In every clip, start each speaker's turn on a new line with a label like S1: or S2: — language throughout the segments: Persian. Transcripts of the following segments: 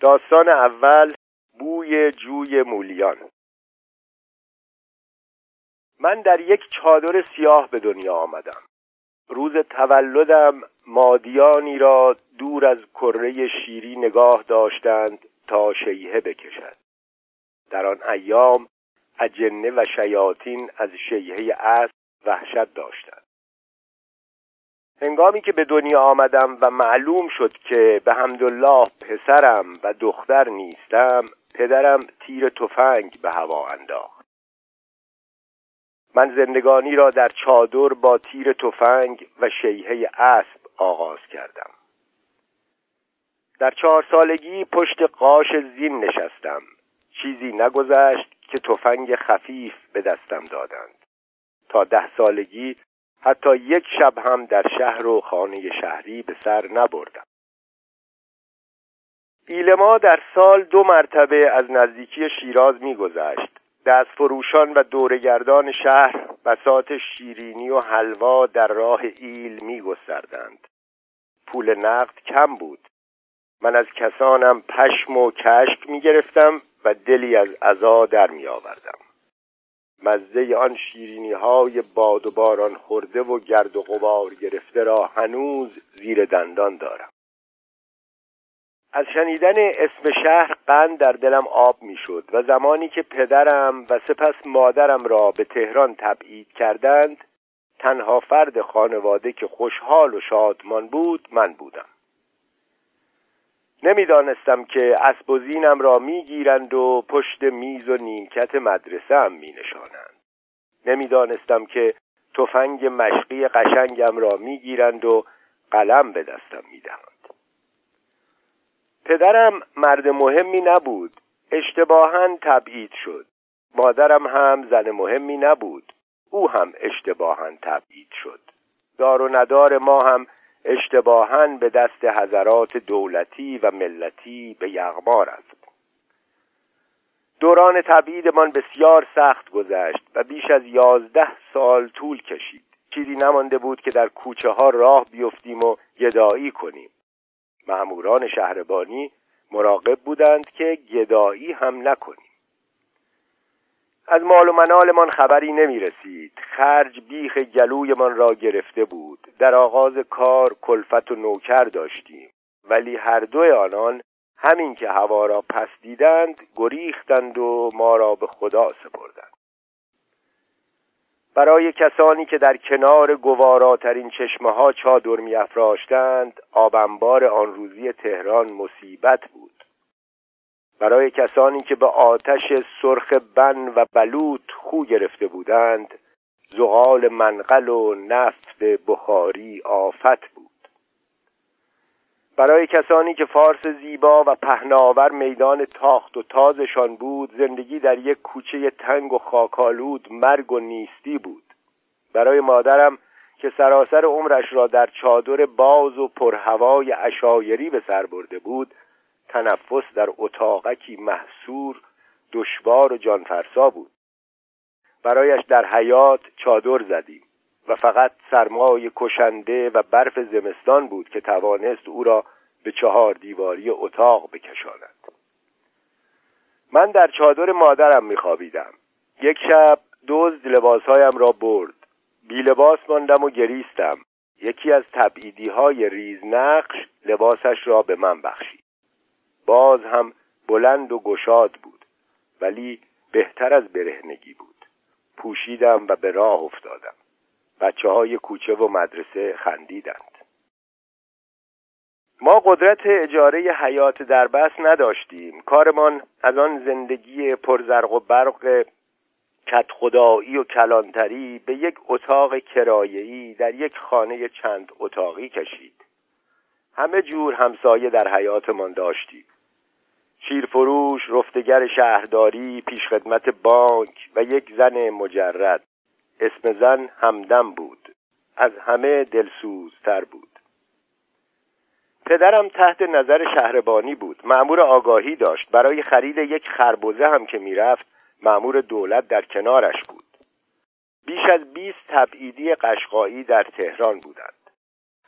S1: داستان اول بوی جوی مولیان. من در یک چادر سیاه به دنیا آمدم. روز تولدم مادیانی را دور از کره شیری نگاه داشتند تا شیهه بکشد. در آن ایام اجنه و شیاطین از شیهه اسب وحشت داشتند. هنگامی که به دنیا آمدم و معلوم شد که به حمدالله پسرم و دختر نیستم پدرم تیر تفنگ به هوا انداخت. من زندگانی را در چادر با تیر تفنگ و شیهه اسب آغاز کردم. در چهار سالگی پشت قاش زین نشستم. چیزی نگذشت که تفنگ خفیف به دستم دادند. تا ده سالگی حتی یک شب هم در شهر و خانه شهری به سر نبردم. ایلما در سال دو مرتبه از نزدیکی شیراز میگذشت. دست فروشان و دورگردان شهر بسات شیرینی و حلوا در راه ایل میگستردند. پول نقد کم بود. من از کسانم پشم و کشک می‌گرفتم و دلی از عزا در میآوردم. مزه آن شیرینی های باد و باران خورده و گرد و غبار گرفته را هنوز زیر دندان دارم. از شنیدن اسم شهر قند در دلم آب می‌شد و زمانی که پدرم و سپس مادرم را به تهران تبعید کردند تنها فرد خانواده که خوشحال و شادمان بود من بودم. نمی‌دانستم که اسب و زینم را می‌گیرند و پشت میز و نیمکت مدرسه هم می نشانند نمی‌دانستم که تفنگ مشقی قشنگم را می‌گیرند و قلم به دستم می‌دهند. پدرم مرد مهمی نبود. اشتباها تبعید شد. مادرم هم زن مهمی نبود. او هم اشتباها تبعید شد. دار و ندار ما هم اشتباها به دست حضرات دولتی و ملتی به یغما رفت دوران تبعیدمان بسیار سخت گذشت و بیش از یازده سال طول کشید. چیزی نمانده بود که در کوچه ها راه بیفتیم و گدایی کنیم. معموران شهربانی مراقب بودند که گدایی هم نکنیم. از مال و منالمان خبری نمی رسید خرج بیخ گلویمان را گرفته بود. در آغاز کار کلفت و نوکر داشتیم. ولی هر دوی آنان همین که هوا را پس دیدند گریختند و ما را به خدا سپردند. برای کسانی که در کنار گواراترین چشمه ها چادر می افراشتند آبنبار آن روزی تهران مصیبت بود. برای کسانی که به آتش سرخ بن و بلوط خو گرفته بودند زغال منقل و نفت بخاری آفت بود. برای کسانی که فارس زیبا و پهناور میدان تاخت و تازشان بود زندگی در یک کوچه تنگ و خاکالود مرگ و نیستی بود. برای مادرم که سراسر عمرش را در چادر باز و پرهوای اشایری به سر برده بود تنفس در اتاقکی محصور دشوار و جانفرسا بود. برایش در حیات چادر زدیم و فقط سرمای کشنده و برف زمستان بود که توانست او را به چهار دیواری اتاق بکشاند. من در چادر مادرم میخوابیدم. یک شب دزد لباسهایم را برد. بی لباس ماندم و گریستم. یکی از تبعیدی های ریزنقش لباسش را به من بخشید. باز هم بلند و گشاد بود ولی بهتر از برهنگی بود. پوشیدم و به راه افتادم. بچه های کوچه و مدرسه خندیدند. ما قدرت اجاره حیات در بس نداشتیم. کارمان از آن زندگی پرزرق و برق کت خدایی و کلانتری به یک اتاق کرایه‌ای در یک خانه چند اتاقی کشید. همه جور همسایه در حیاتمان داشتیم. شیرفروش رفتگر شهرداری پیشخدمت بانک و یک زن مجرد. اسم زن همدم بود. از همه دلسوزتر بود. پدرم تحت نظر شهربانی بود. معمور آگاهی داشت. برای خرید یک خربزه هم که می‌رفت معمور دولت در کنارش بود. بیش از بیست تبعیدی قشقایی در تهران بودند.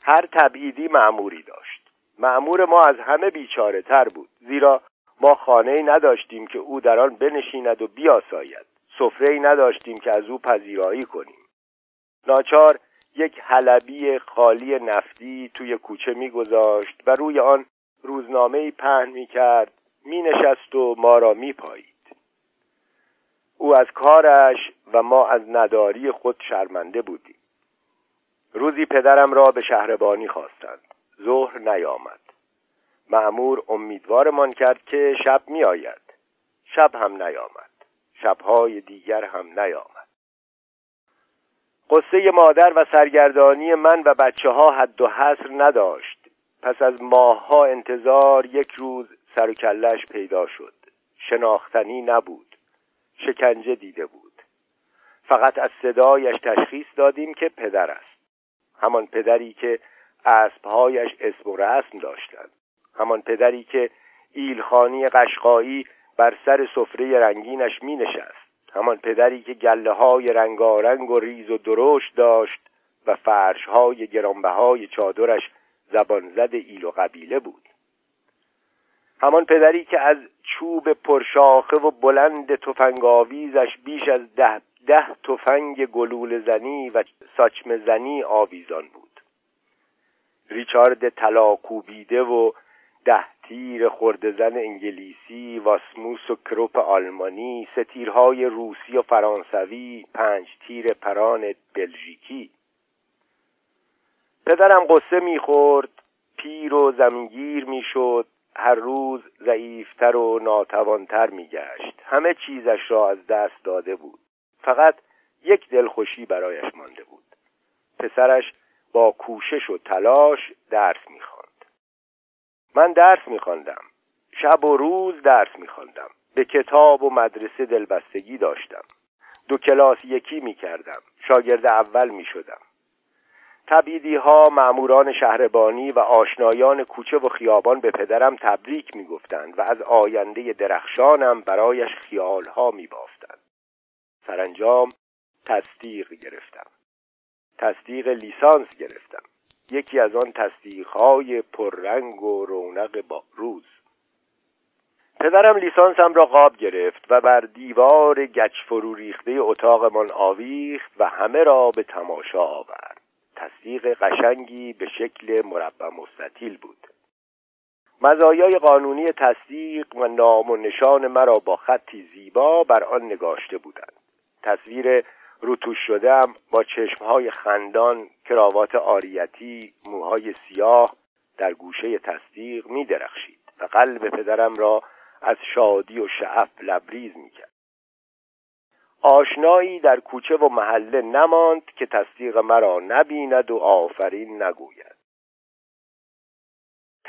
S1: هر تبعیدی معموری داشت. معمور ما از همه بیچاره تر بود. زیرا ما خانه نداشتیم که او در آن بنشیند و بیاساید. سفره نداشتیم که از او پذیرایی کنیم. ناچار یک حلبی خالی نفتی توی کوچه میگذاشت و روی آن روزنامه پهن می کرد می نشست و ما را می پایید. او از کارش و ما از نداری خود شرمنده بودیم. روزی پدرم را به شهربانی خواستند. ظهر نیامد. معمور امیدوارمان کرد که شب می آید شب هم نیامد. شبهای دیگر هم نیامد. قصه مادر و سرگردانی من و بچه ها حد و حصر نداشت. پس از ماهها انتظار یک روز سر و کلش پیدا شد. شناختنی نبود. شکنجه دیده بود. فقط از صدایش تشخیص دادیم که پدر است. همان پدری که اسبهایش اسم و رسم داشتند. همان پدری که ایلخانی قشقایی بر سر سفره رنگینش می نشست همان پدری که گله های رنگارنگ و ریز و درشت داشت و فرش های گرانبهای چادرش زبان زد ایل و قبیله بود. همان پدری که از چوب پرشاخه و بلند تفنگاویزش بیش از ده ده تفنگ گلول زنی و ساچم زنی آویزان بود. ریچارد طلاکوبیده و ده تیر خردزن انگلیسی واسموس و کروپ آلمانی ستیرهای روسی و فرانسوی پنج تیر پران بلژیکی. پدرم قصه می‌خورد پیر و زمینگیر می‌شد هر روز ضعیفتر و ناتوانتر میگشت. همه چیزش را از دست داده بود. فقط یک دلخوشی برایش مانده بود. پسرش با کوشش و تلاش درس می‌خواند. من درس میخواندم. شب و روز درس میخواندم. به کتاب و مدرسه دلبستگی داشتم. دو کلاس یکی می‌کردم. شاگرد اول می‌شدم. تبیدی ها معموران شهربانی و آشنایان کوچه و خیابان به پدرم تبریک می‌گفتند و از آینده درخشانم برایش خیالها میبافتند. سرانجام تصدیق گرفتم. تصدیق لیسانس گرفتم. یکی از آن تصدیقهای پررنگ و رونق با روز. پدرم لیسانسم را قاب گرفت و بر دیوار گچ فرو ریخته اتاقمان آویخت و همه را به تماشا آورد. تصدیق قشنگی به شکل مربع مستطیل بود. مزایای قانونی تصدیق و نام و نشان مرا با خطی زیبا بر آن نگاشته بودند. تصویر روتوش شدم با چشمهای خندان کراوات آریتی موهای سیاه در گوشه تصدیق می درخشید و قلب پدرم را از شادی و شعف لبریز می کرد آشنایی در کوچه و محله نماند که تصدیق مرا نبیند و آفرین نگوید.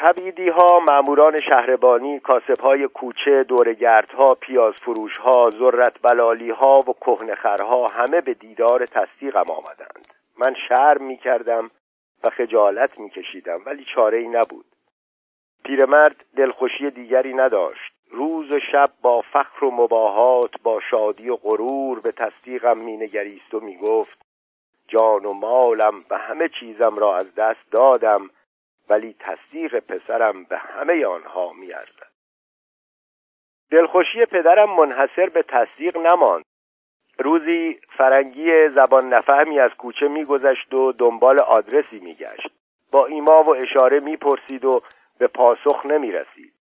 S1: تبیدی ها معموران شهربانی کاسب های کوچه دورگردها پیاز فروش ها ذرت بلالی ها و کهنخرها همه به دیدار تصدیقم آمدند. من شرم می کردم و خجالت می کشیدم ولی چاره ای نبود. پیرمرد دلخوشی دیگری نداشت. روز و شب با فخر و مباهات با شادی و غرور به تصدیقم مینگریست و می‌گفت جان و مالم و همه چیزم را از دست دادم ولی تصدیق پسرم به همه آنها میارزد. دلخوشی پدرم منحصر به تصدیق نماند. روزی فرنگی زبان نفهمی از کوچه میگذشت و دنبال آدرسی میگشت. با ایما و اشاره می‌پرسید و به پاسخ نمی‌رسید.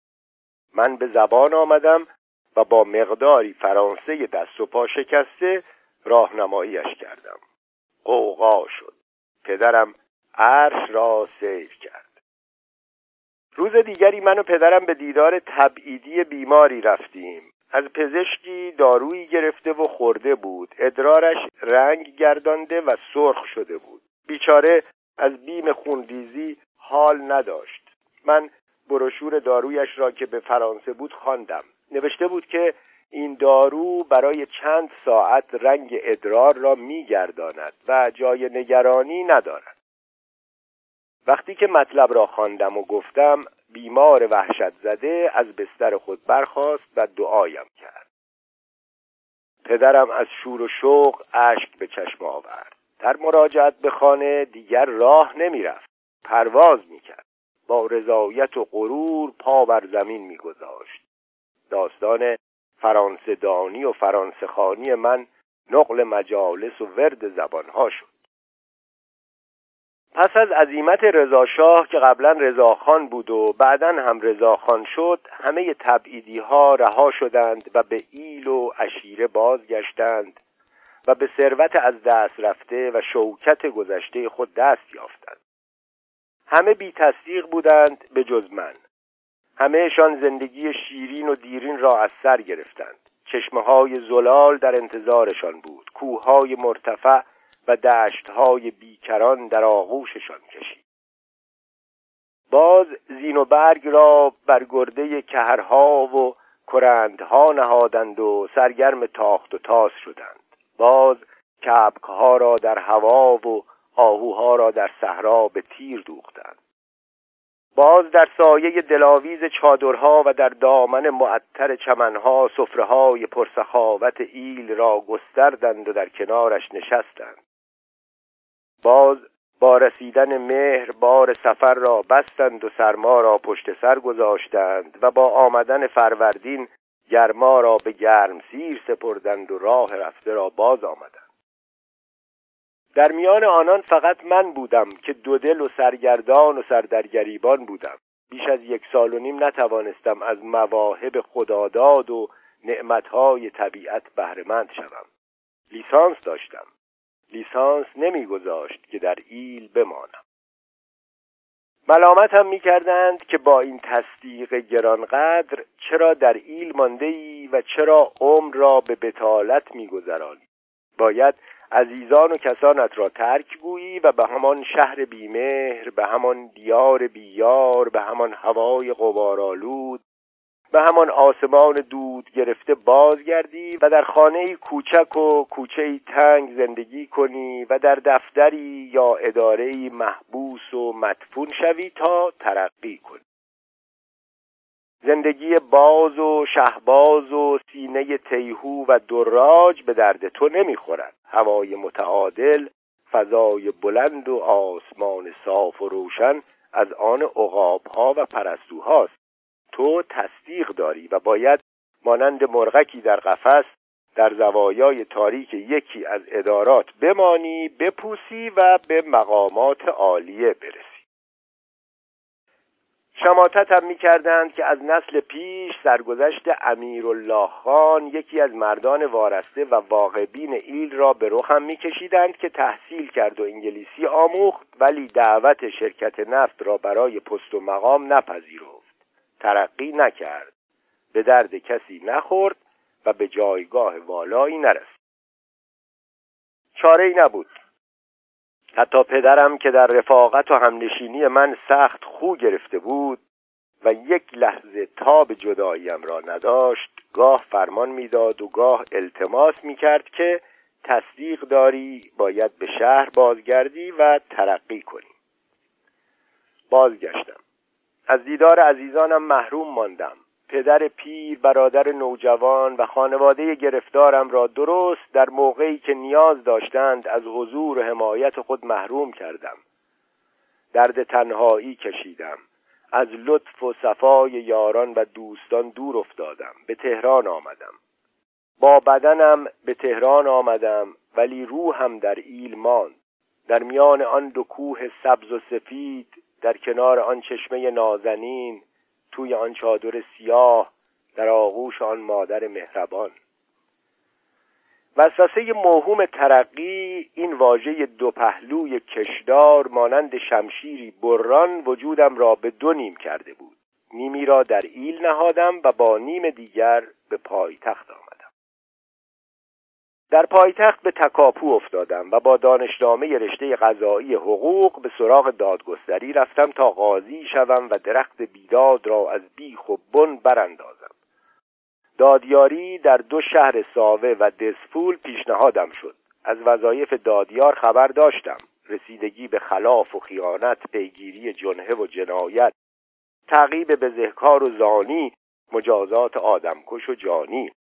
S1: من به زبان آمدم و با مقداری فرانسه دست و پا شکسته راهنماییش کردم. قوقا شد. پدرم عرش را سیر کرد. روز دیگری من و پدرم به دیدار تبعیدی بیماری رفتیم. از پزشکی دارویی گرفته و خورده بود. ادرارش رنگ گردانده و سرخ شده بود. بیچاره از بیم خونریزی حال نداشت. من بروشور دارویش را که به فرانسه بود خواندم. نوشته بود که این دارو برای چند ساعت رنگ ادرار را میگرداند و جای نگرانی ندارد. وقتی که مطلب را خواندم و گفتم بیمار وحشت زده از بستر خود برخاست و دعایم کرد. پدرم از شور و شوق اشک به چشم آورد. در مراجعت به خانه دیگر راه نمی‌رفت. پرواز می‌کرد. با رضایت و غرور پا بر زمین میگذاشت. داستان فرانسدانی و فرانسخانی من نقل مجالس و ورد زبانها شد. پس از عزیمت رضاشاه که قبلا رضاخان بود و بعدا هم رضاخان شد همه تبعیدی ها رها شدند و به ایل و عشیره بازگشتند و به ثروت از دست رفته و شوکت گذشته خود دست یافتند. همه بی تصدیق بودند به جز من. همهشان زندگی شیرین و دیرین را از سر گرفتند. چشمه های زلال در انتظارشان بود. کوههای مرتفع و دشتهای بیکران در آغوششان کشید. باز زین و برگ را بر گرده کهرها و کرندها نهادند و سرگرم تاخت و تاس شدند. باز کبکها را در هوا و آهوها را در صحرا به تیر دوختند. باز در سایه دلاویز چادرها و در دامن معطر چمنها های پرسخاوت ایل را گستردند و در کنارش نشستند. باز با رسیدن مهر بار سفر را بستند و سرما را پشت سر گذاشتند و با آمدن فروردین گرما را به گرم سیر سپردند و راه رفته را باز آمدند. در میان آنان فقط من بودم که دو دل و سرگردان و سردرگریبان بودم. بیش از یک سال و نیم نتوانستم از مواهب خداداد و نعمتهای طبیعت بهرهمند شوم. لیسانس داشتم. لیسانس نمیگذاشت که در ایل بمانم. ملامت هم می‌کردند که با این تصدیق گرانقدر چرا در ایل مانده ای و چرا عمر را به بتالت میگذرانی. باید عزیزان و کسانت را ترک گویی و به همان شهر بیمهر به همان دیار بیار به همان هوای غبارآلود به همان آسمان دود گرفته بازگردی و در خانه کوچک و کوچه تنگ زندگی کنی و در دفتری یا اداره محبوس و مدفون شوی تا ترقی کنی. زندگی باز و شهباز و سینه تیهو و دراج به درد تو نمی‌خورد. هوای متعادل فضای بلند و آسمان صاف و روشن از آن عقابها و پرستوهاست. تو تصدیق داری و باید مانند مرغکی در قفس در زوایای تاریک یکی از ادارات بمانی بپوسی و به مقامات عالیه برسی. شماتت هم می‌کردند که از نسل پیش سرگذشت الله خان یکی از مردان وارسته و واقعبین ایل را به رخم میکشیدند که تحصیل کرد و انگلیسی آموخت ولی دعوت شرکت نفت را برای پست و مقام نپذیرفت. ترقی نکرد. به درد کسی نخورد و به جایگاه والایی نرسید. چاره ای نبود. حتی پدرم که در رفاقت و همنشینی من سخت خو گرفته بود و یک لحظه تاب جداییم را نداشت گاه فرمان می‌داد و گاه التماس می‌کرد که تصدیق داری باید به شهر بازگردی و ترقی کنی. بازگشتم. از دیدار عزیزانم محروم ماندم. پدر پیر برادر نوجوان و خانواده گرفتارم را درست در موقعی که نیاز داشتند از حضور و حمایت خود محروم کردم. درد تنهایی کشیدم. از لطف و صفای یاران و دوستان دور افتادم. به تهران آمدم. با بدنم به تهران آمدم ولی روحم در ایل ماند. در میان آن دو کوه سبز و سفید در کنار آن چشمه نازنین توی آن چادر سیاه در آغوش آن مادر مهربان. وسوسه موهوم ترقی این واژه دو پهلوی کشدار مانند شمشیری بران وجودم را به دو نیم کرده بود. نیمی را در ایل نهادم و با نیم دیگر به پایتخت آمدم. در پایتخت به تکاپو افتادم و با دانشنامه رشته قضایی حقوق به سراغ دادگستری رفتم تا قاضی شوم و درخت بیداد را از بیخ و بن براندازم. دادیاری در دو شهر ساوه و دسپول پیشنهادم شد. از وظایف دادیار خبر داشتم. رسیدگی به خلاف و خیانت پیگیری جنه و جنایت تعقیب بزهکار و زانی مجازات آدمکش و جانی.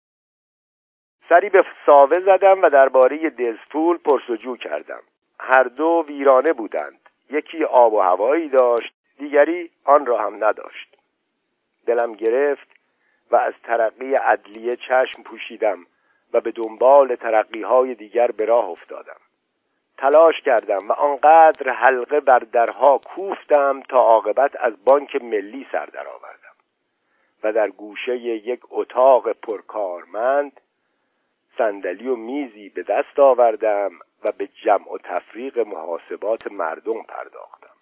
S1: سری به ساوه زدم و درباره دزپول پرسجو کردم. هر دو ویرانه بودند. یکی آب و هوایی داشت دیگری آن را هم نداشت. دلم گرفت و از ترقی عدلیه چشم پوشیدم و به دنبال ترقی های دیگر به راه افتادم. تلاش کردم و آنقدر حلقه بر درها کوفتم تا عاقبت از بانک ملی سر درآوردم و در گوشه یک اتاق پرکارمند صندلی و میزی به دست آوردم و به جمع و تفریق محاسبات مردم پرداختم.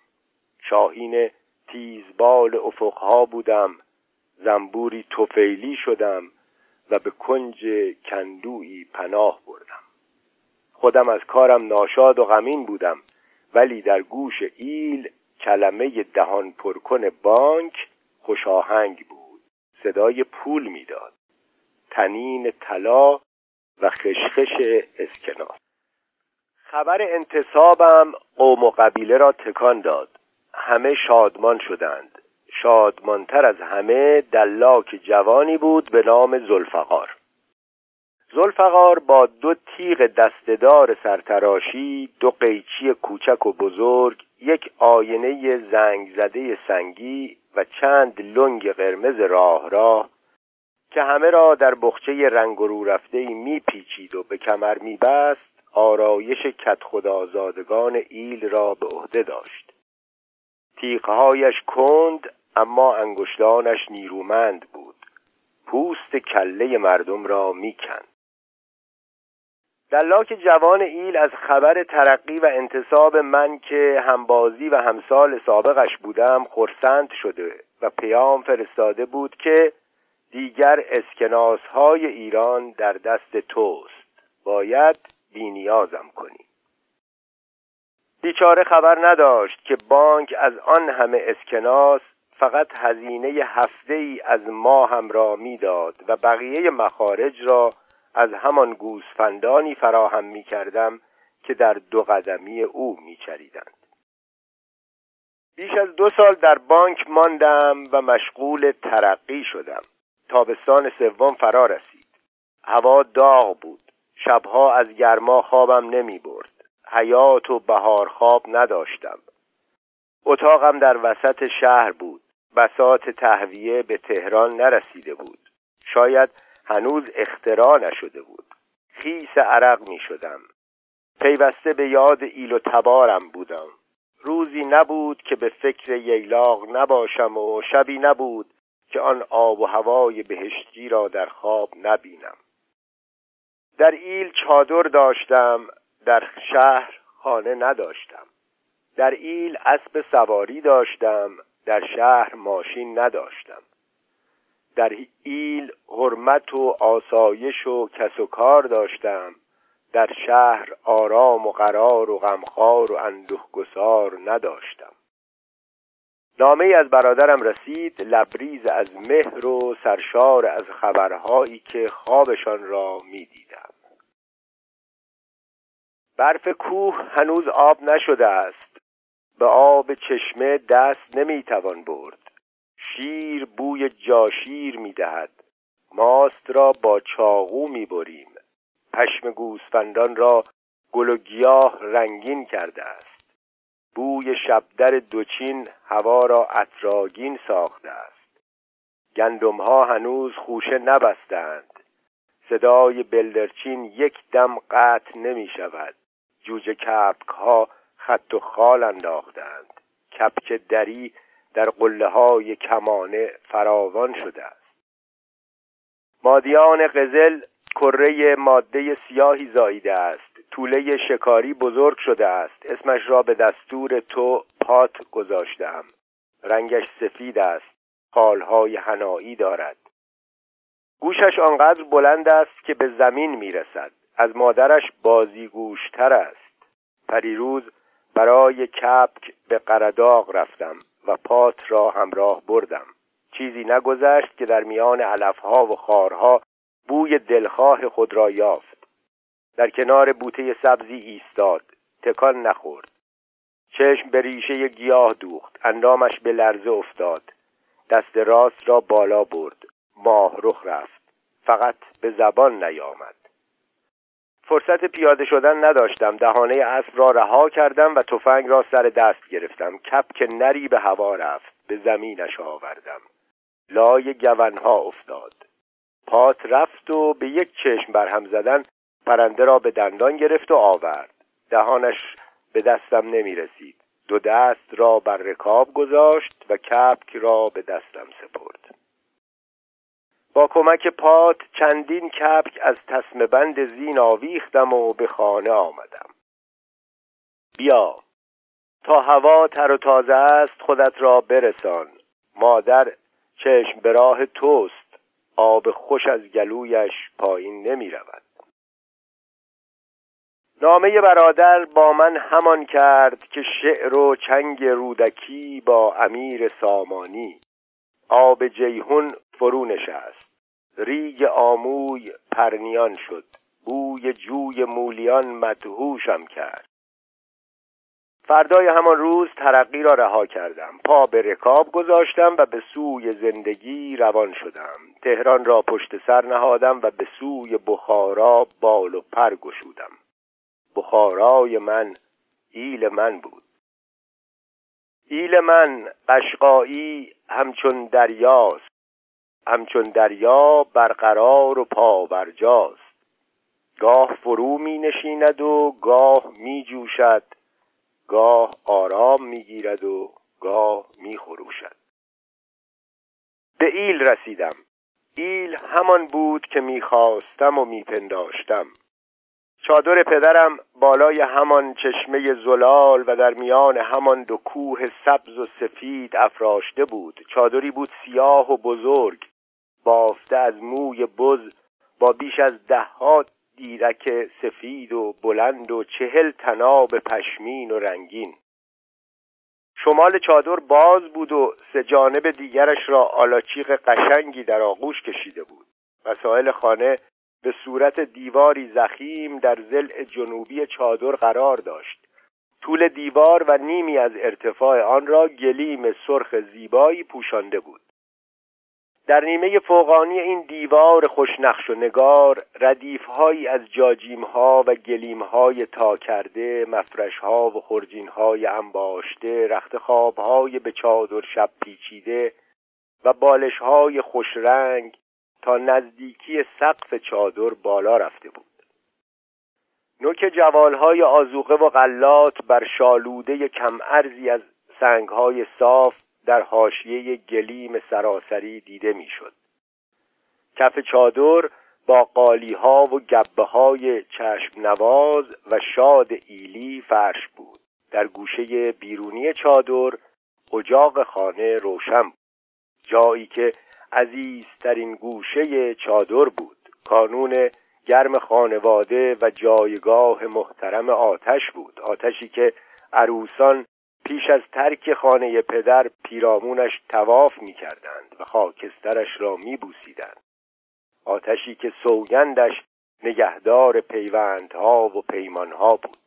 S1: شاهین تیزبال افقها بودم زنبوری توفیلی شدم و به کنج کندویی پناه بردم. خودم از کارم ناشاد و غمین بودم ولی در گوش ایل کلمه دهان پرکن بانک خوشاهنگ بود. صدای پول می‌داد. تنین طلا و خشخش اسکناس. خبر انتصابم قوم و قبیله را تکان داد. همه شادمان شدند. شادمانتر از همه دلاک جوانی بود به نام زلفقار. زلفقار با دو تیغ دستدار سرتراشی دو قیچی کوچک و بزرگ یک آینه زنگ زده سنگی و چند لنگ قرمز راه راه که همه را در بخچه رنگ رو رفته می پیچید و به کمر می بست آرایش کت خدازادگان ایل را به عهده داشت. تیغهایش کند اما انگشتانش نیرومند بود. پوست کله مردم را می‌کند. دلاک جوان ایل از خبر ترقی و انتصاب من که همبازی و همسال سابقش بودم خرسند شده و پیام فرستاده بود که دیگر اسکناس های ایران در دست توست. باید بینیازم کنی بیچاره خبر نداشت که بانک از آن همه اسکناس فقط هزینه هفته ای از ما هم را می‌داد و بقیه مخارج را از همان گوسفندانی فراهم می کردم که در دو قدمی او می چریدند. بیش از دو سال در بانک ماندم و مشغول ترقی شدم. تابستان سوم فرا رسید. هوا داغ بود. شبها از گرما خوابم نمی برد حیات و بهار خواب نداشتم. اتاقم در وسط شهر بود. بسات تهویه به تهران نرسیده بود. شاید هنوز اختراع نشده بود. خیس عرق می شدم پیوسته به یاد ایل و تبارم بودم. روزی نبود که به فکر ییلاق نباشم و شبی نبود که آن آب و هوای بهشتی را در خواب نبینم. در ایل چادر داشتم در شهر خانه نداشتم. در ایل اسب سواری داشتم در شهر ماشین نداشتم. در ایل حرمت و آسایش و کس و کار داشتم در شهر آرام و قرار و غمخوار و اندوهگسار نداشتم. نامه از برادرم رسید لبریز از مهر و سرشار از خبرهایی که خوابشان را می‌دیدم. برف کوه هنوز آب نشده است. به آب چشمه دست نمی‌توان برد. شیر بوی جاشیر می‌دهد. ماست را با چاقو می‌بریم. پشم گوسفندان را گل و گیاه رنگین کرده است. بوی شبدر دوچین هوا را اطراگین ساخته است. گندمها هنوز خوشه نبستند. صدای بلدرچین یک دم قطع نمی شود. جوجه کپک ها خط و خال انداختند. کپک دری در قله های کمانه فراوان شده است. مادیان قزل کره ماده سیاهی زاییده است. طوله شکاری بزرگ شده است. اسمش را به دستور تو پات گذاشتم. رنگش سفید است. خالهای هنایی دارد. گوشش آنقدر بلند است که به زمین می‌رسد. از مادرش بازیگوشتر است. پریروز برای کپک به قرداغ رفتم و پات را همراه بردم. چیزی نگذشت که در میان علفها و خارها بوی دلخواه خود را یافت. در کنار بوته سبزی ایستاد. تکان نخورد. چشم به ریشه گیاه دوخت. اندامش به لرزه افتاد. دست راست را بالا برد. ماه رخ رفت. فقط به زبان نیامد. فرصت پیاده شدن نداشتم. دهانه اسب را رها کردم و تفنگ را سر دست گرفتم. کپک نری به هوا رفت. به زمینش آوردم. لای گونها افتاد. پات رفت و به یک چشم برهم زدن پرنده را به دندان گرفت و آورد. دهانش به دستم نمی رسید دو دست را بر رکاب گذاشت و کپک را به دستم سپرد. با کمک پات چندین کپک از تسم بند زین آویختم و به خانه آمدم. بیا تا هوا تر و تازه است خودت را برسان. مادر چشم به راه توست. آب خوش از گلویش پایین نمی رود نامه برادر با من همان کرد که شعر و چنگ رودکی با امیر سامانی. آب جیهون فرو نشست. ریگ آموی پرنیان شد. بوی جوی مولیان مدهوشم کرد. فردای همان روز ترقی را رها کردم. پا به رکاب گذاشتم و به سوی زندگی روان شدم. تهران را پشت سر نهادم و به سوی بخارا بال و پر گشودم. بخارای من ایل من بود. ایل من قشقایی همچون دریاست همچون دریا برقرار و پابرجاست. گاه فرو می نشیند و گاه می جوشد گاه آرام می گیرد و گاه می خروشد. به ایل رسیدم. ایل همان بود که می خواستم و می پنداشتم. چادر پدرم بالای همان چشمه زلال و در میان همان دو کوه سبز و سفید افراشته بود. چادری بود سیاه و بزرگ بافته از موی بز با بیش از دهها دیرک سفید و بلند و چهل تناب پشمین و رنگین. شمال چادر باز بود و سه جانب دیگرش را آلاچیق قشنگی در آغوش کشیده بود. وسایل خانه به صورت دیواری زخیم در زل جنوبی چادر قرار داشت. طول دیوار و نیمی از ارتفاع آن را گلیم سرخ زیبایی پوشانده بود. در نیمه فوقانی این دیوار خوشنقش و نگار ردیفهایی از جاجیمها و گلیمهای تا کرده مفرشها و خرجینهای انباشته رخت خوابهای به چادر شب پیچیده و بالشهای خوشرنگ تا نزدیکی سقف چادر بالا رفته بود. نوک جوالهای آزوقه و غلات بر شالوده کم ارزی از سنگهای صاف در حاشیه گلیم سراسری دیده می‌شد. کف چادر با قالی ها و گبه های چشم نواز و شاد ایلی فرش بود. در گوشه بیرونی چادر اجاق خانه روشن بود. جایی که عزیزترین گوشه چادر بود. کانون گرم خانواده و جایگاه محترم آتش بود. آتشی که عروسان پیش از ترک خانه پدر پیرامونش تواف می کردند و خاکسترش را می بوسیدند. آتشی که سوگندش نگهدار پیوندها و پیمانها بود.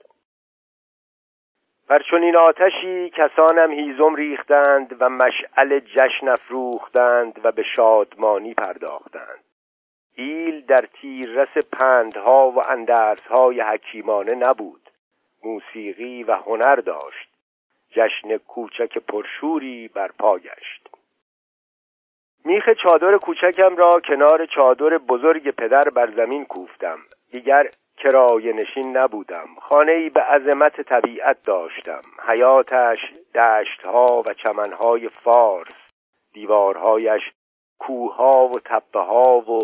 S1: بر چنین آتشی کسانم هیزم ریختند و مشعل جشن افروختند و به شادمانی پرداختند. ایل در تیررس پندها و اندرسهای حکیمانه نبود. موسیقی و هنر داشت. جشن کوچک پرشوری پا گشت. میخ چادر کوچکم را کنار چادر بزرگ پدر بر زمین کوفتم. دیگر کرایه نشین نبودم. خانه ای به عظمت طبیعت داشتم. حیاتش دشتها و چمنهای فارس دیوارهایش کوهها و تپه ها و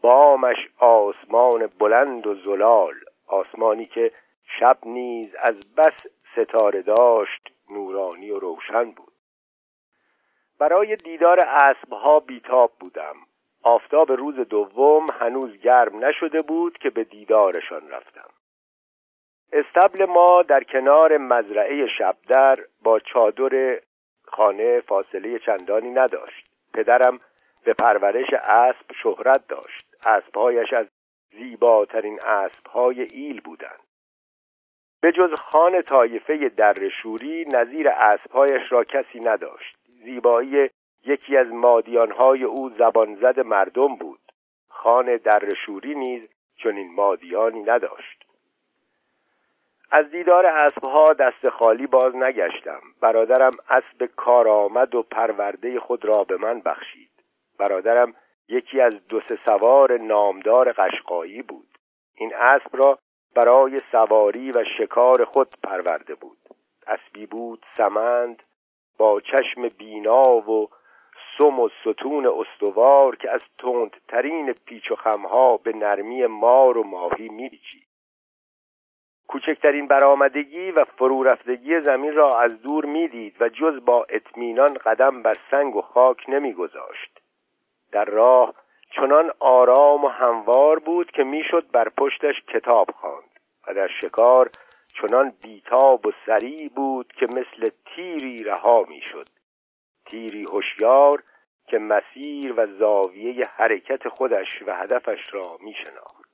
S1: بامش آسمان بلند و زلال. آسمانی که شب نیز از بس ستاره داشت نورانی و روشن بود. برای دیدار اسبها بیتاب بودم. آفتاب روز دوم هنوز گرم نشده بود که به دیدارشان رفتم. استبل ما در کنار مزرعه شبدر با چادر خانه فاصله چندانی نداشت. پدرم به پرورش اسب شهرت داشت. اسبهایش از زیباترین اسبهای ایل بودند. به جز خان طایفه در شوری نظیر اسبهایش را کسی نداشت. زیبایی یکی از مادیانهای او زبانزد مردم بود. خان در شوری نیز چون این مادیانی نداشت. از دیدار اسبها دست خالی باز نگشتم. برادرم اسب کارآمد و پرورده خود را به من بخشید. برادرم یکی از دو سه سوار نامدار قشقایی بود. این اسب را برای سواری و شکار خود پرورده بود. اسبی بود سمند با چشم بینا و سم و ستون استوار که از تندترین پیچ و خمها به نرمی مار و ماهی میپیچید کوچکترین برآمدگی و فرورفتگی زمین را از دور می‌دید و جز با اطمینان قدم بر سنگ و خاک نمیگذاشت. در راه چنان آرام و هموار بود که می‌شد بر پشتش کتاب خواند و در شکار چنان بیتاب و سریع بود که مثل تیری رها می‌شد. تیری هوشیار که مسیر و زاویه حرکت خودش و هدفش را میشناخت.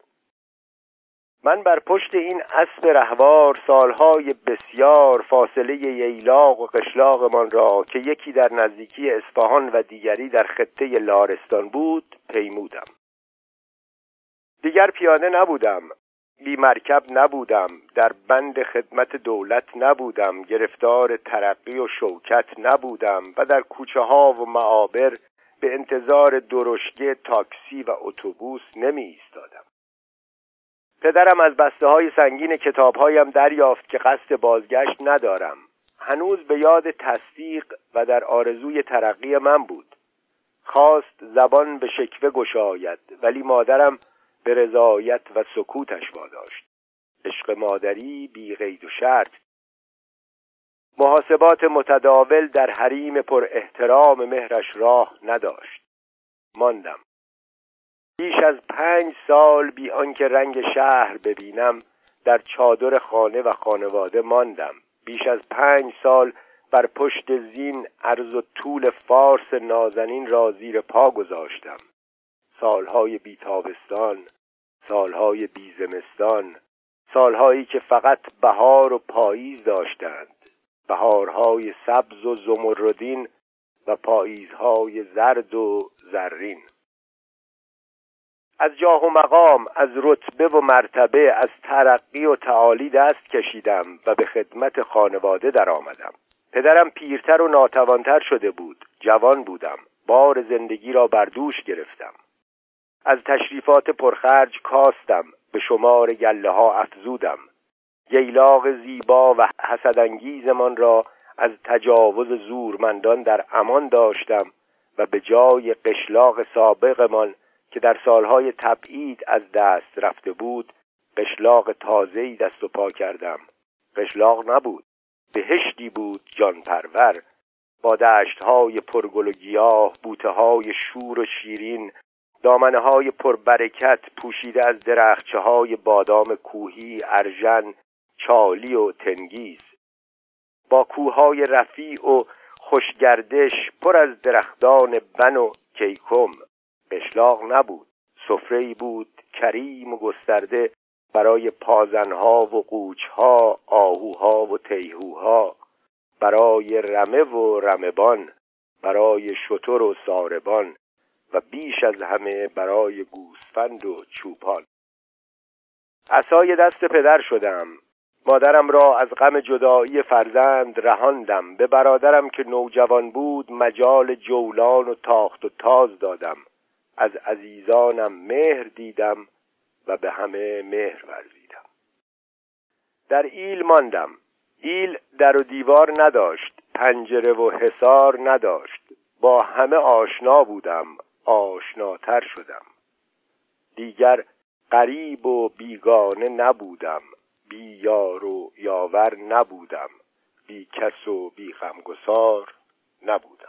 S1: من بر پشت این اسب رهوار سالهای بسیار فاصله ییلاق و قشلاقمان را که یکی در نزدیکی اصفهان و دیگری در خطه لارستان بود پیمودم. دیگر پیاده نبودم. بی مرکب نبودم در بند خدمت دولت نبودم گرفتار ترقی و شوکت نبودم و در کوچه ها و معابر به انتظار درشگه تاکسی و اتوبوس نمی ایستادم پدرم از بسته های سنگین کتابهایم دریافت که قصد بازگشت ندارم. هنوز به یاد تصدیق و در آرزوی ترقی من بود. خواست زبان به شکوه گشاید ولی مادرم به رضایت و سکوتش واداشت. عشق مادری بی قید و شرط. محاسبات متداول در حریم پر احترام مهرش راه نداشت. ماندم. بیش از پنج سال بی آنکه رنگ شهر ببینم در چادر خانه و خانواده ماندم. بیش از پنج سال بر پشت زین عرض و طول فارس نازنین را زیر پا گذاشتم. سالهای بی تابستان سالهای بی زمستان سالهایی که فقط بهار و پاییز داشتند. بهارهای سبز و زمردین و پاییزهای زرد و زرین. از جاه و مقام از رتبه و مرتبه از ترقی و تعالی دست کشیدم و به خدمت خانواده درآمدم. پدرم پیرتر و ناتوانتر شده بود. جوان بودم. بار زندگی را بر دوش گرفتم. از تشریفات پرخرج کاستم به شمار گله ها افزودم. ییلاق زیبا و حسدانگیزمان را از تجاوز زورمندان در امان داشتم و به جای قشلاق سابقمان که در سالهای تبعید از دست رفته بود قشلاق تازهی دست و پا کردم. قشلاق نبود بهشتی بود جان پرور با دشتهای پرگل و گیاه بوته های شور و شیرین دامنه های پربرکت پوشیده از درخچه های بادام کوهی ارژن چالی و تنگیز. با کوههای رفیع و خوشگردش پر از درختان بن و کیکم. قشلاق نبود. سفره بود کریم و گسترده برای پازنها و قوچها آهوها و تیهوها. برای رمه و رمبان برای شتر و ساربان. و بیش از همه برای گوسفند و چوپان. عصای دست پدر شدم. مادرم را از غم جدایی فرزند رهاندم. به برادرم که نوجوان بود مجال جولان و تاخت و تاز دادم. از عزیزانم مهر دیدم و به همه مهر ورزیدم. در ایل ماندم. ایل در و دیوار نداشت پنجره و حصار نداشت. با همه آشنا بودم. آشناتر شدم. دیگر قریب و بیگانه نبودم. بی یار و یاور نبودم. بی کس و بی غمگسار نبودم.